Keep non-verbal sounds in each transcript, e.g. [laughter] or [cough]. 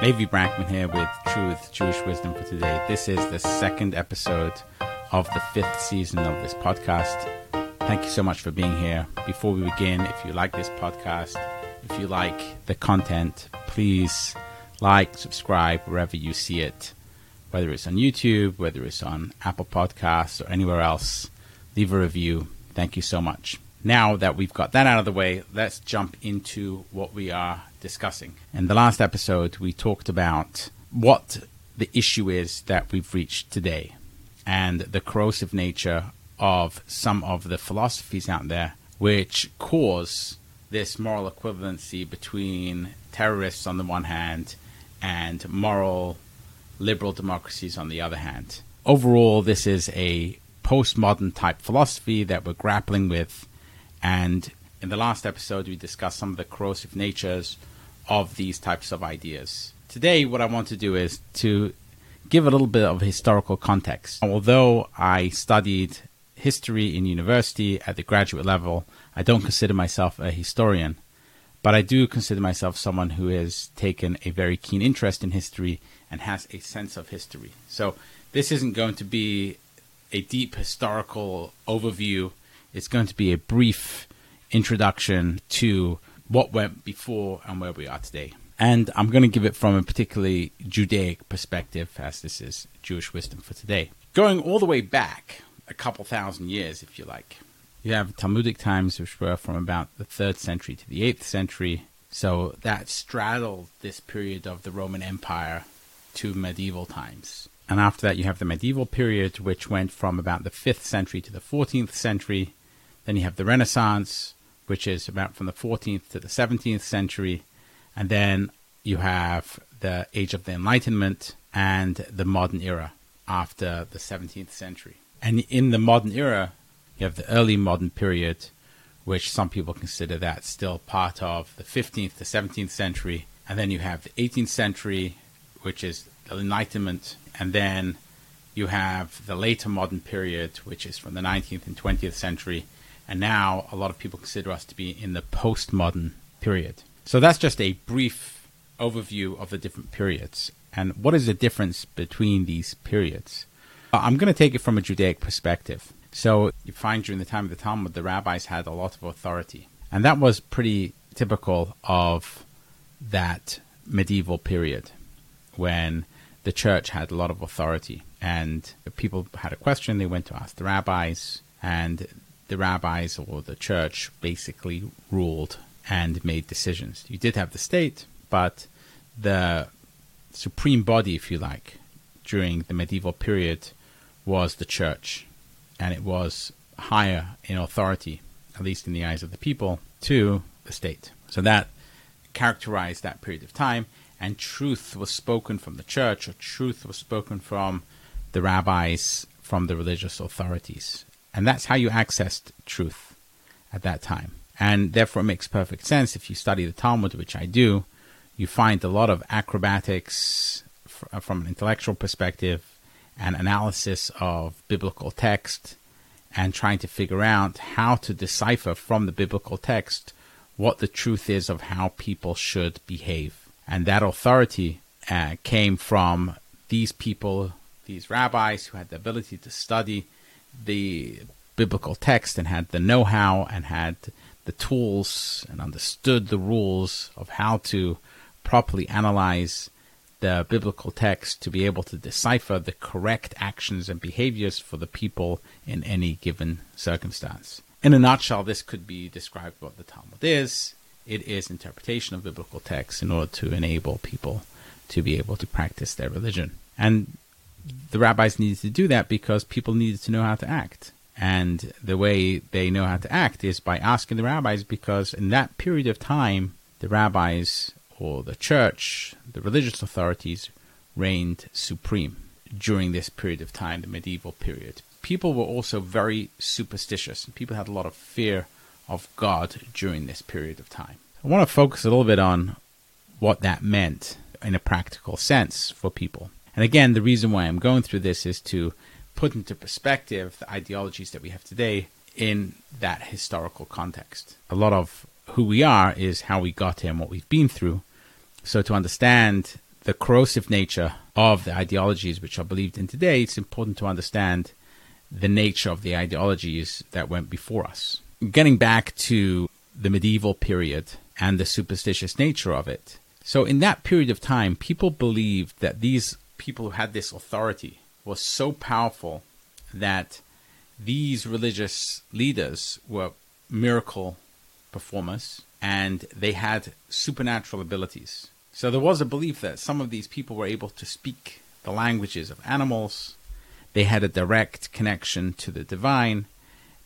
Levi Brackman here with Truth, Jewish Wisdom for Today. This is the second episode of the fifth season of this podcast. Thank you so much for being here. Before we begin, if you like this podcast, if you like the content, please like, subscribe wherever you see it, whether it's on YouTube, whether it's on Apple Podcasts, or anywhere else. Leave a review. Thank you so much. Now that we've got that out of the way, let's jump into what we are discussing. In the last episode, we talked about what the issue is that we've reached today and the corrosive nature of some of the philosophies out there which cause this moral equivalency between terrorists on the one hand and moral liberal democracies on the other hand. Overall, this is a postmodern type philosophy that we're grappling with, and in the last episode, we discussed some of the corrosive natures of these types of ideas. Today, what I want to do is to give a little bit of historical context. Although I studied history in university at the graduate level, I don't consider myself a historian, but I do consider myself someone who has taken a very keen interest in history and has a sense of history. So this isn't going to be a deep historical overview. It's going to be a brief introduction to what went before and where we are today. And I'm going to give it from a particularly Judaic perspective, as this is Jewish wisdom for today. Going all the way back a couple thousand years, if you like, you have Talmudic times, which were from about the third century to the eighth century. So that straddled this period of the Roman Empire to medieval times. And after that, you have the medieval period, which went from about the 5th century to the 14th century. Then you have the Renaissance, which is about from the 14th to the 17th century. And then you have the Age of the Enlightenment and the modern era after the 17th century. And in the modern era, you have the early modern period, which some people consider that still part of the 15th to 17th century. And then you have the 18th century, which is the Enlightenment. And then you have the later modern period, which is from the 19th and 20th century, and now a lot of people consider us to be in the postmodern period. So that's just a brief overview of the different periods. And what is the difference between these periods? Uh, I'm going to take it from a Judaic perspective. So you find during the time of the Talmud, the rabbis had a lot of authority. And that was pretty typical of that medieval period when the church had a lot of authority. And people had a question, they went to ask the rabbis, and the rabbis or the church basically ruled and made decisions. You did have the state, but the supreme body, if you like, during the medieval period was the church, and it was higher in authority, at least in the eyes of the people, to the state. So that characterized that period of time, and truth was spoken from the church, or truth was spoken from the rabbis, from the religious authorities. And that's how you accessed truth at that time. And therefore, it makes perfect sense if you study the Talmud, which I do, you find a lot of acrobatics f- from an intellectual perspective and analysis of biblical text and trying to figure out how to decipher from the biblical text what the truth is of how people should behave. And that authority uh, came from these people, these rabbis who had the ability to study the biblical text and had the know how and had the tools and understood the rules of how to properly analyze the biblical text to be able to decipher the correct actions and behaviors for the people in any given circumstance. In a nutshell, this could be described what the Talmud is. It is interpretation of biblical texts in order to enable people to be able to practice their religion. And the rabbis needed to do that because people needed to know how to act. And the way they know how to act is by asking the rabbis because in that period of time, the rabbis or the church, the religious authorities, reigned supreme during this period of time, the medieval period. People were also very superstitious, people had a lot of fear of God during this period of time. I want to focus a little bit on what that meant in a practical sense for people. And again, the reason why I'm going through this is to put into perspective the ideologies that we have today in that historical context. A lot of who we are is how we got here and what we've been through. So to understand the corrosive nature of the ideologies which are believed in today, it's important to understand the nature of the ideologies that went before us. Getting back to the medieval period and the superstitious nature of it. So, in that period of time, people believed that these people who had this authority was so powerful that these religious leaders were miracle performers and they had supernatural abilities. So there was a belief that some of these people were able to speak the languages of animals, they had a direct connection to the divine.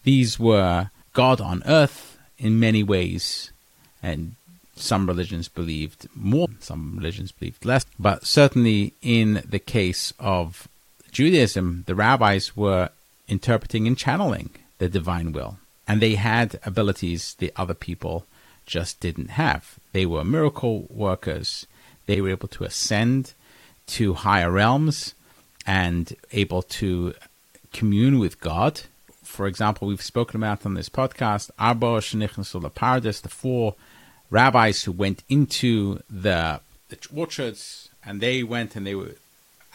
These were God on earth in many ways, and some religions believed more, some religions believed less. But certainly in the case of Judaism, the rabbis were interpreting and channeling the divine will. And they had abilities the other people just didn't have. They were miracle workers. They were able to ascend to higher realms and able to commune with God. For example, we've spoken about on this podcast, Arba Shenichnasul Paradis, the four rabbis who went into the, the orchards and they went and they were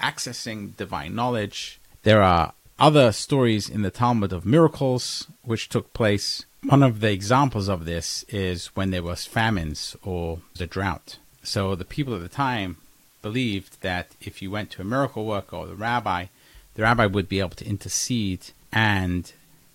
accessing divine knowledge. There are other stories in the Talmud of miracles which took place. One of the examples of this is when there was famines or the drought. So the people at the time believed that if you went to a miracle worker or the rabbi, the rabbi would be able to intercede and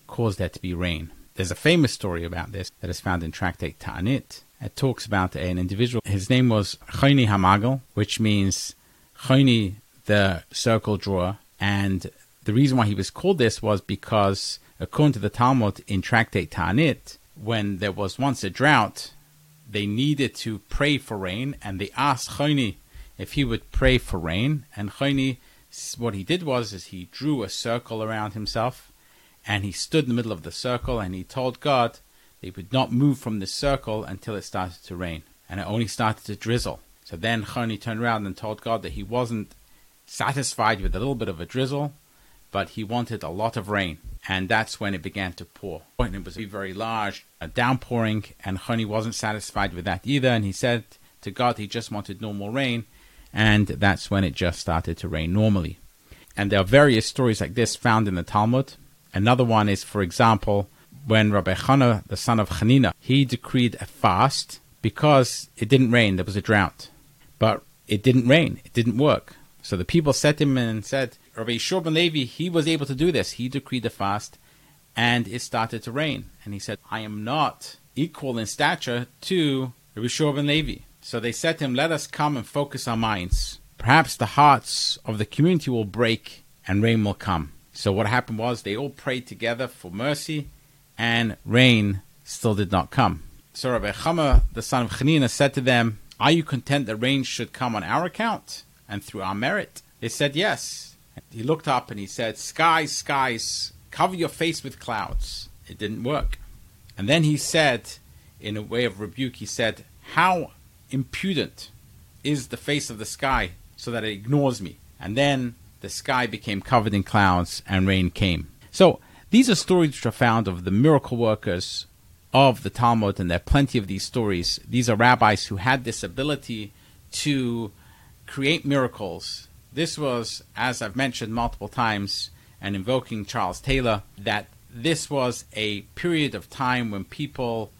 cause there to be rain. There's a famous story about this that is found in Tractate Ta'anit. It talks about an individual. His name was Choni HaMe'agel, which means Choni, the circle drawer, and the reason why he was called this was because, according to the Talmud in Tractate Ta'anit, when there was once a drought, they needed to pray for rain, and they asked Choni if he would pray for rain. And Chayni, what he did was, is he drew a circle around himself, and he stood in the middle of the circle, and he told God they would not move from the circle until it started to rain, and it only started to drizzle. So then Choni turned around and told God that he wasn't satisfied with a little bit of a drizzle, but he wanted a lot of rain. And that's when it began to pour. And it was a very large a downpouring, and Choni wasn't satisfied with that either. And he said to God he just wanted normal rain, and that's when it just started to rain normally. And there are various stories like this found in the Talmud. Another one is, for example, when Rabbi Chama, the son of Chanina, he decreed a fast because it didn't rain, there was a drought. But it didn't rain, it didn't work. So the people set him and said, Rabbi Yehoshua ben Levi, he was able to do this. He decreed the fast, and it started to rain. And he said, I am not equal in stature to Rabbi Yehoshua ben Levi. So they said to him, Let us come and focus our minds. Perhaps the hearts of the community will break and rain will come. So what happened was they all prayed together for mercy, and rain still did not come. So Rabbi Chama, the son of Chanina, said to them, Are you content that rain should come on our account and through our merit? They said, Yes. He looked up and he said, Skies, skies, cover your face with clouds. It didn't work. And then he said, in a way of rebuke, he said, How impudent is the face of the sky so that it ignores me? And then the sky became covered in clouds and rain came. So these are stories which are found of the miracle workers of the Talmud, and there are plenty of these stories. These are rabbis who had this ability to create miracles this was, as I've mentioned multiple times, and invoking Charles Taylor, that this was a period of time when people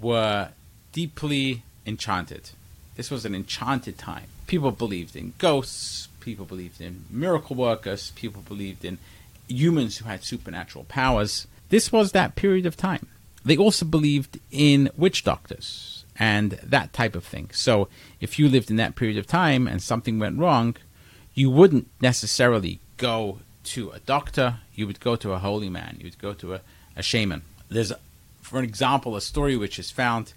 were deeply enchanted. This was an enchanted time. People believed in ghosts, people believed in miracle workers, people believed in humans who had supernatural powers. This was that period of time. They also believed in witch doctors and that type of thing. So if you lived in that period of time and something went wrong, you wouldn't necessarily go to a doctor, you would go to a holy man, you would go to a, a shaman. There's, for an example, a story which is found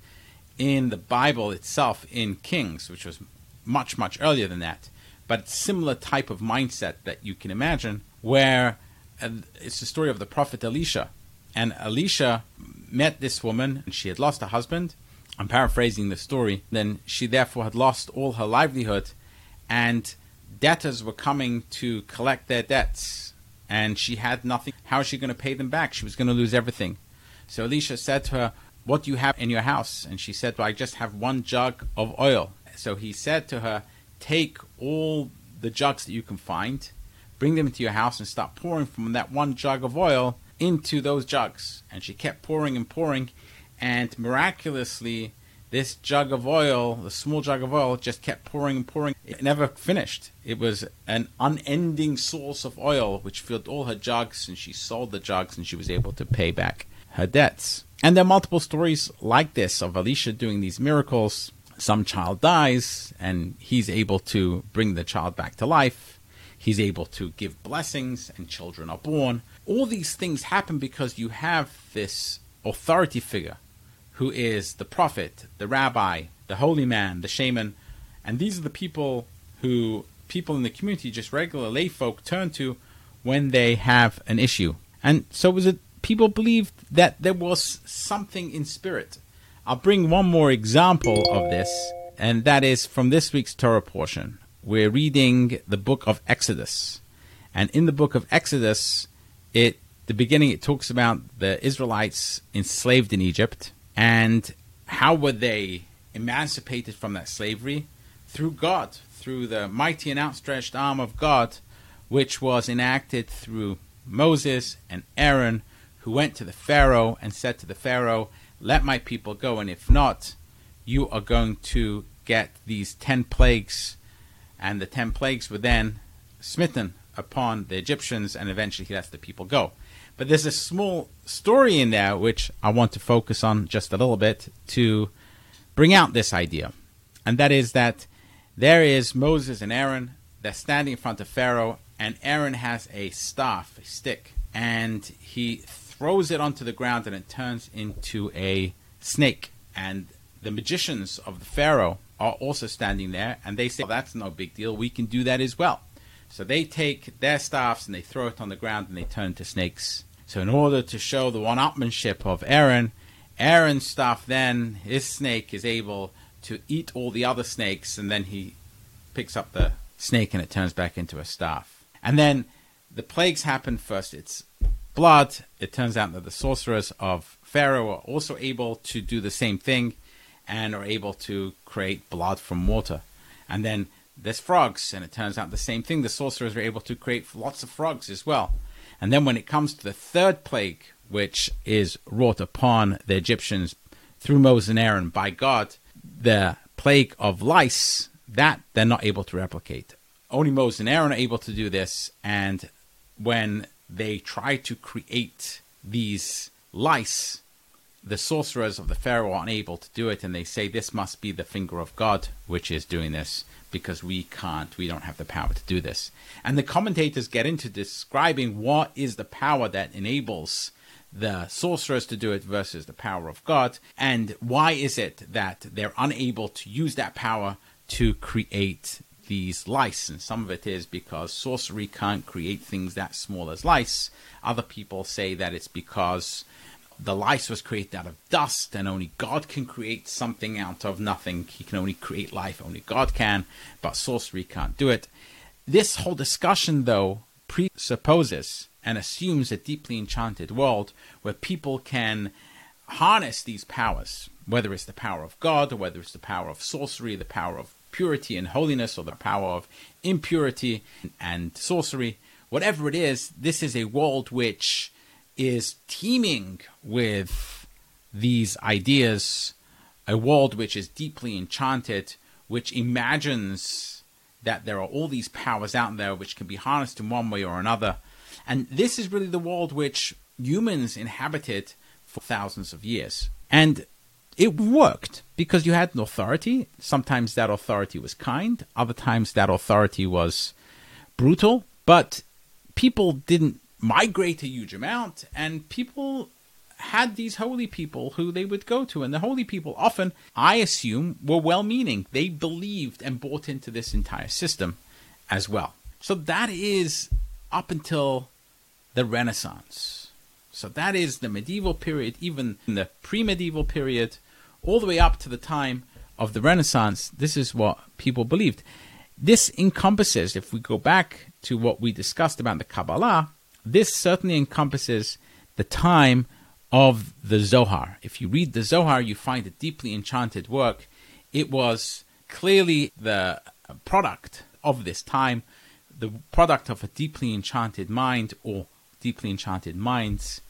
in the Bible itself in Kings, which was much, much earlier than that, but similar type of mindset that you can imagine, where it's the story of the prophet Elisha. And Elisha met this woman, and she had lost her husband. I'm paraphrasing the story. Then she therefore had lost all her livelihood, and debtors were coming to collect their debts, and she had nothing. How is she going to pay them back? She was going to lose everything. So Elisha said to her, What do you have in your house? And she said, Well, I just have one jug of oil. So he said to her, take all the jugs that you can find, bring them into your house, and start pouring from that one jug of oil into those jugs. And she kept pouring and pouring, and miraculously, this jug of oil, the small jug of oil, just kept pouring and pouring. It never finished. It was an unending source of oil which filled all her jugs, and she sold the jugs and she was able to pay back her debts. And there are multiple stories like this of Elisha doing these miracles. Some child dies, and he's able to bring the child back to life. He's able to give blessings, and children are born. All these things happen because you have this authority figure who is the prophet, the rabbi, the holy man, the shaman, and these are the people who people in the community, just regular lay folk, turn to when they have an issue. And so was it people believed that there was something in spirit. I'll bring one more example of this, and that is from this week's Torah portion. We're reading the book of Exodus. And in the book of Exodus, it the beginning it talks about the Israelites enslaved in Egypt and how were they emancipated from that slavery? Through God, through the mighty and outstretched arm of God, which was enacted through Moses and Aaron, who went to the Pharaoh and said to the Pharaoh, Let my people go, and if not, you are going to get these ten plagues. And the ten plagues were then smitten upon the Egyptians, and eventually he lets the people go. But there's a small story in there which I want to focus on just a little bit to bring out this idea. And that is that there is Moses and Aaron. They're standing in front of Pharaoh, and Aaron has a staff, a stick, and he throws it onto the ground and it turns into a snake. And the magicians of the Pharaoh are also standing there, and they say, well, That's no big deal. We can do that as well. So they take their staffs and they throw it on the ground and they turn to snakes. So in order to show the one-upmanship of Aaron, Aaron's staff then, his snake is able to eat all the other snakes and then he picks up the snake and it turns back into a staff. And then the plagues happen first. It's blood. It turns out that the sorcerers of Pharaoh are also able to do the same thing and are able to create blood from water. And then there's frogs, and it turns out the same thing. The sorcerers are able to create lots of frogs as well. And then when it comes to the third plague, which is wrought upon the Egyptians through Moses and Aaron by God, the plague of lice, that they're not able to replicate. Only Moses and Aaron are able to do this, and when they try to create these lice, the sorcerers of the Pharaoh are unable to do it, and they say this must be the finger of God which is doing this because we can't, we don't have the power to do this. And the commentators get into describing what is the power that enables the sorcerers to do it versus the power of God, and why is it that they're unable to use that power to create these lice. And some of it is because sorcery can't create things that small as lice. Other people say that it's because the lice was created out of dust, and only God can create something out of nothing. He can only create life, only God can, but sorcery can't do it. This whole discussion, though, presupposes and assumes a deeply enchanted world where people can harness these powers, whether it's the power of God, or whether it's the power of sorcery, the power of purity and holiness, or the power of impurity and sorcery. Whatever it is, this is a world which is teeming with these ideas, a world which is deeply enchanted, which imagines that there are all these powers out there which can be harnessed in one way or another. And this is really the world which humans inhabited for thousands of years. And it worked because you had an authority. Sometimes that authority was kind, other times that authority was brutal, but people didn't migrate a huge amount, and people had these holy people who they would go to. And the holy people often, I assume, were well meaning. They believed and bought into this entire system as well. So that is up until the Renaissance. So that is the medieval period, even in the pre medieval period, all the way up to the time of the Renaissance. This is what people believed. This encompasses, if we go back to what we discussed about the Kabbalah, this certainly encompasses the time of the Zohar. If you read the Zohar, you find a deeply enchanted work. It was clearly the product of this time, the product of a deeply enchanted mind or deeply enchanted minds,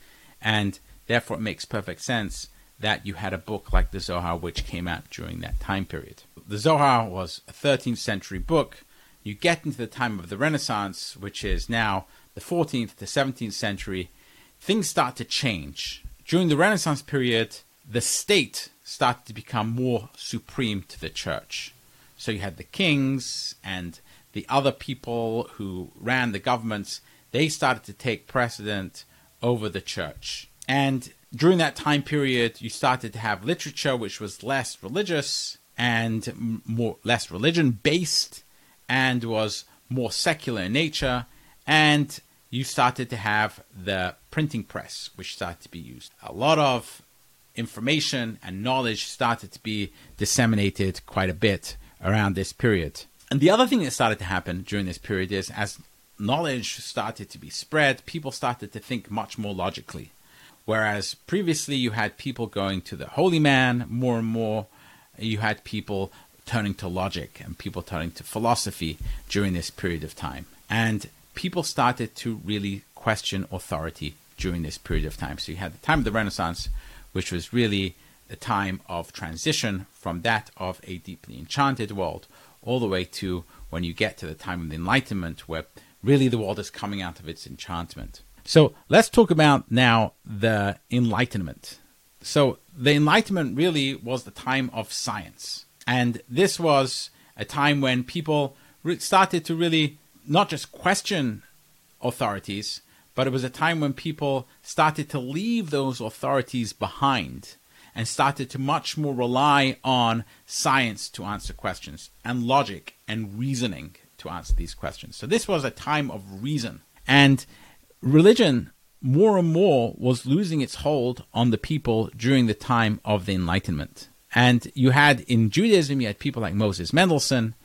and therefore it makes perfect sense that you had a book like the Zohar which came out during that time period. The Zohar was a 13th century book. You get into the time of the Renaissance, which is now the 14th to 17th century, things start to change. During the Renaissance period, the state started to become more supreme to the church. So you had the kings and the other people who ran the governments, they started to take precedent over the church. And during that time period, you started to have literature which was less religious and more less religion based and was more secular in nature and you started to have the printing press which started to be used. A lot of information and knowledge started to be disseminated quite a bit around this period. And the other thing that started to happen during this period is as knowledge started to be spread people started to think much more logically. Whereas previously you had people going to the holy man more and more, you had people turning to logic and people turning to philosophy during this period of time. And people started to really question authority during this period of time. So you had the time of the Renaissance, which was really the time of transition from that of a deeply enchanted world all the way to when you get to the time of the Enlightenment, where really the world is coming out of its enchantment. So let's talk about now the Enlightenment. So the Enlightenment really was the time of science. And this was a time when people started to really not just question authorities, but it was a time when people started to leave those authorities behind and started to much more rely on science to answer questions and logic and reasoning to answer these questions. So this was a time of reason. And religion more and more was losing its hold on the people during the time of the Enlightenment. And you had in Judaism, you had people like Moses Mendelssohn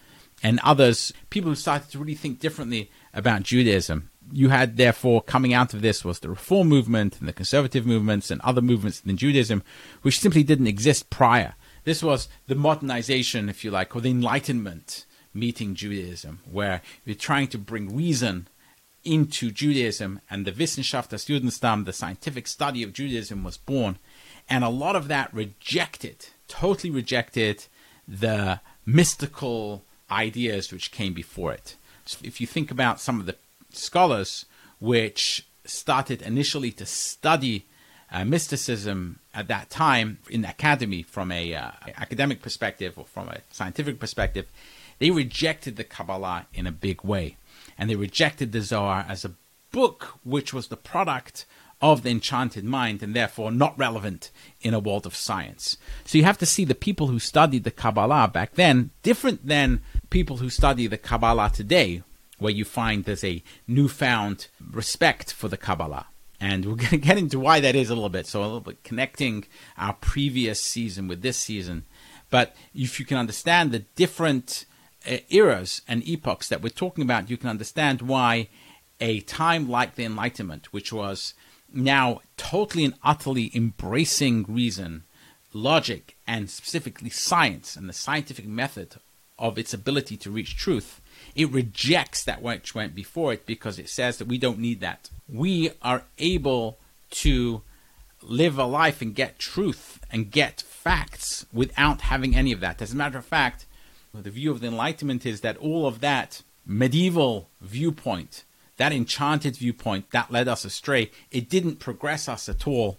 and others, people who started to really think differently about Judaism. You had, therefore, coming out of this was the Reform movement and the conservative movements and other movements in Judaism, which simply didn't exist prior. This was the modernization, if you like, or the Enlightenment meeting Judaism, where you're trying to bring reason into Judaism, and the Wissenschaft des Judentum, the scientific study of Judaism, was born. And a lot of that rejected, totally rejected the mystical ideas which came before it. So if you think about some of the scholars which started initially to study uh, mysticism at that time in the academy from a uh, academic perspective or from a scientific perspective, they rejected the Kabbalah in a big way and they rejected the Zohar as a book which was the product of the enchanted mind and therefore not relevant in a world of science. So you have to see the people who studied the Kabbalah back then different than people who study the Kabbalah today, where you find there's a newfound respect for the Kabbalah. And we're [laughs] going to get into why that is a little bit. So, a little bit connecting our previous season with this season. But if you can understand the different uh, eras and epochs that we're talking about, you can understand why a time like the Enlightenment, which was now totally and utterly embracing reason, logic, and specifically science and the scientific method of its ability to reach truth, it rejects that which went before it because it says that we don't need that. We are able to live a life and get truth and get facts without having any of that. As a matter of fact, the view of the Enlightenment is that all of that medieval viewpoint, that enchanted viewpoint, that led us astray. It didn't progress us at all.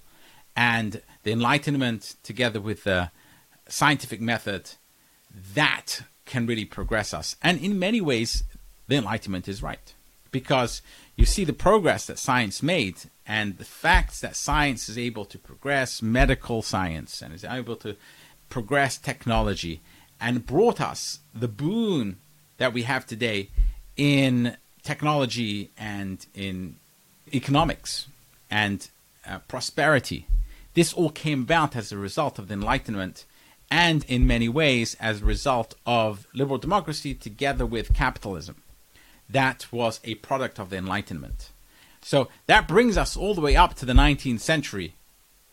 And the Enlightenment, together with the scientific method, that can really progress us. And in many ways, the Enlightenment is right. Because you see the progress that science made and the facts that science is able to progress, medical science, and is able to progress technology and brought us the boon that we have today in technology and in economics and uh, prosperity. This all came about as a result of the Enlightenment and, in many ways, as a result of liberal democracy together with capitalism. That was a product of the Enlightenment. So that brings us all the way up to the 19th century,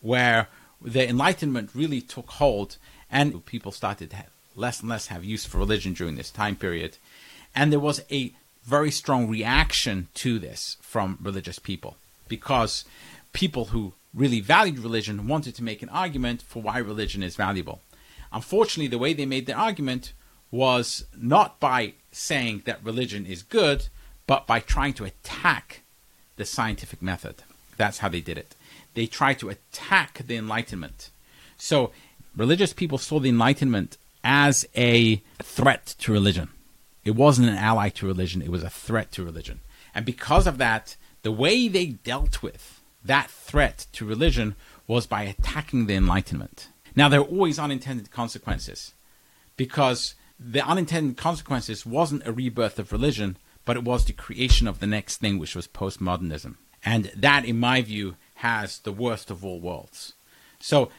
where the Enlightenment really took hold and people started less and less have use for religion during this time period. And there was a very strong reaction to this from religious people because people who really valued religion wanted to make an argument for why religion is valuable. Unfortunately, the way they made their argument was not by saying that religion is good, but by trying to attack the scientific method. That's how they did it. They tried to attack the Enlightenment. So, religious people saw the Enlightenment as a threat to religion. It wasn't an ally to religion, it was a threat to religion. And because of that, the way they dealt with that threat to religion was by attacking the Enlightenment. Now, there are always unintended consequences because the unintended consequences wasn't a rebirth of religion, but it was the creation of the next thing, which was postmodernism. And that, in my view, has the worst of all worlds. So,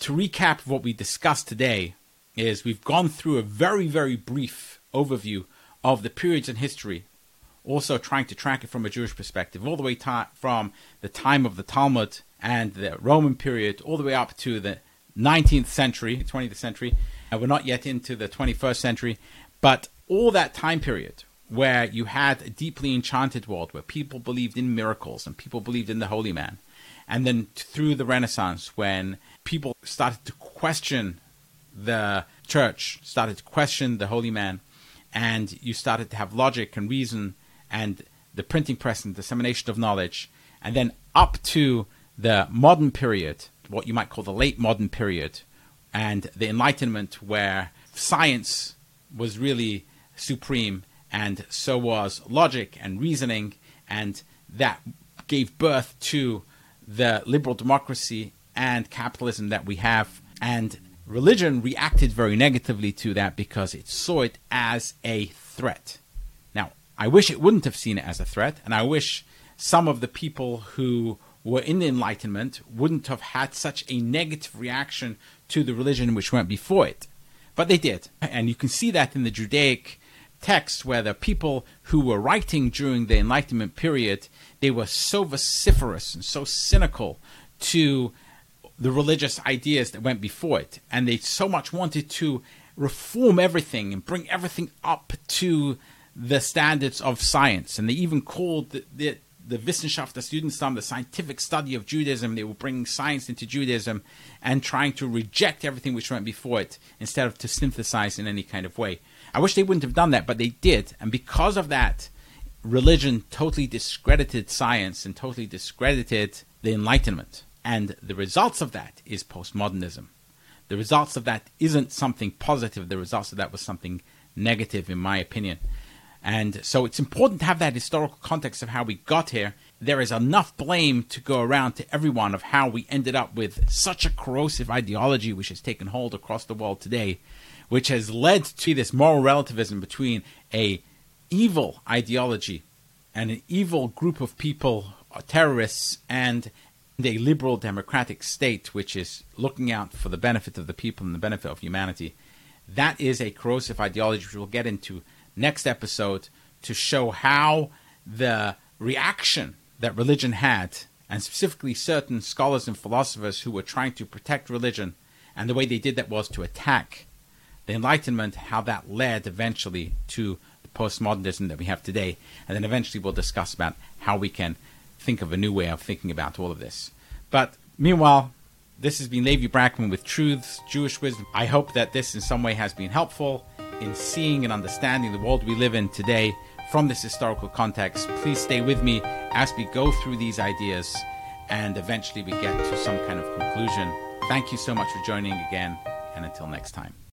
to recap what we discussed today, is we've gone through a very, very brief overview of the periods in history, also trying to track it from a Jewish perspective, all the way ta- from the time of the Talmud and the Roman period, all the way up to the 19th century, 20th century, and we're not yet into the 21st century, but all that time period where you had a deeply enchanted world where people believed in miracles and people believed in the holy man. And then through the Renaissance, when people started to question the church, started to question the holy man, and you started to have logic and reason and the printing press and dissemination of knowledge, and then up to the modern period, what you might call the late modern period, and the Enlightenment, where science was really supreme, and so was logic and reasoning, and that gave birth to the liberal democracy and capitalism that we have. And religion reacted very negatively to that because it saw it as a threat. Now, I wish it wouldn't have seen it as a threat, and I wish some of the people who were in the Enlightenment wouldn't have had such a negative reaction to the religion which went before it. But they did. And you can see that in the Judaic texts where the people who were writing during the Enlightenment period, they were so vociferous and so cynical to the religious ideas that went before it. And they so much wanted to reform everything and bring everything up to the standards of science. And they even called the, the the Wissenschaft des Judentum, the scientific study of Judaism. They were bringing science into Judaism and trying to reject everything which went before it instead of to synthesize in any kind of way. I wish they wouldn't have done that, but they did. And because of that, religion totally discredited science and totally discredited the Enlightenment. And the results of that is postmodernism. The results of that isn't something positive. The results of that was something negative, in my opinion. And so it's important to have that historical context of how we got here. There is enough blame to go around to everyone of how we ended up with such a corrosive ideology which has taken hold across the world today, which has led to this moral relativism between a evil ideology and an evil group of people, uh, terrorists, and a liberal democratic state which is looking out for the benefit of the people and the benefit of humanity. That is a corrosive ideology which we'll get into next episode to show how the reaction that religion had, and specifically certain scholars and philosophers who were trying to protect religion, and the way they did that was to attack the Enlightenment, how that led eventually to the postmodernism that we have today. And then eventually we'll discuss about how we can think of a new way of thinking about all of this. But meanwhile, this has been Levi Brackman with Truths, Jewish Wisdom. I hope that this in some way has been helpful in seeing and understanding the world we live in today from this historical context. Please stay with me as we go through these ideas and eventually we get to some kind of conclusion. Thank you so much for joining again, and until next time.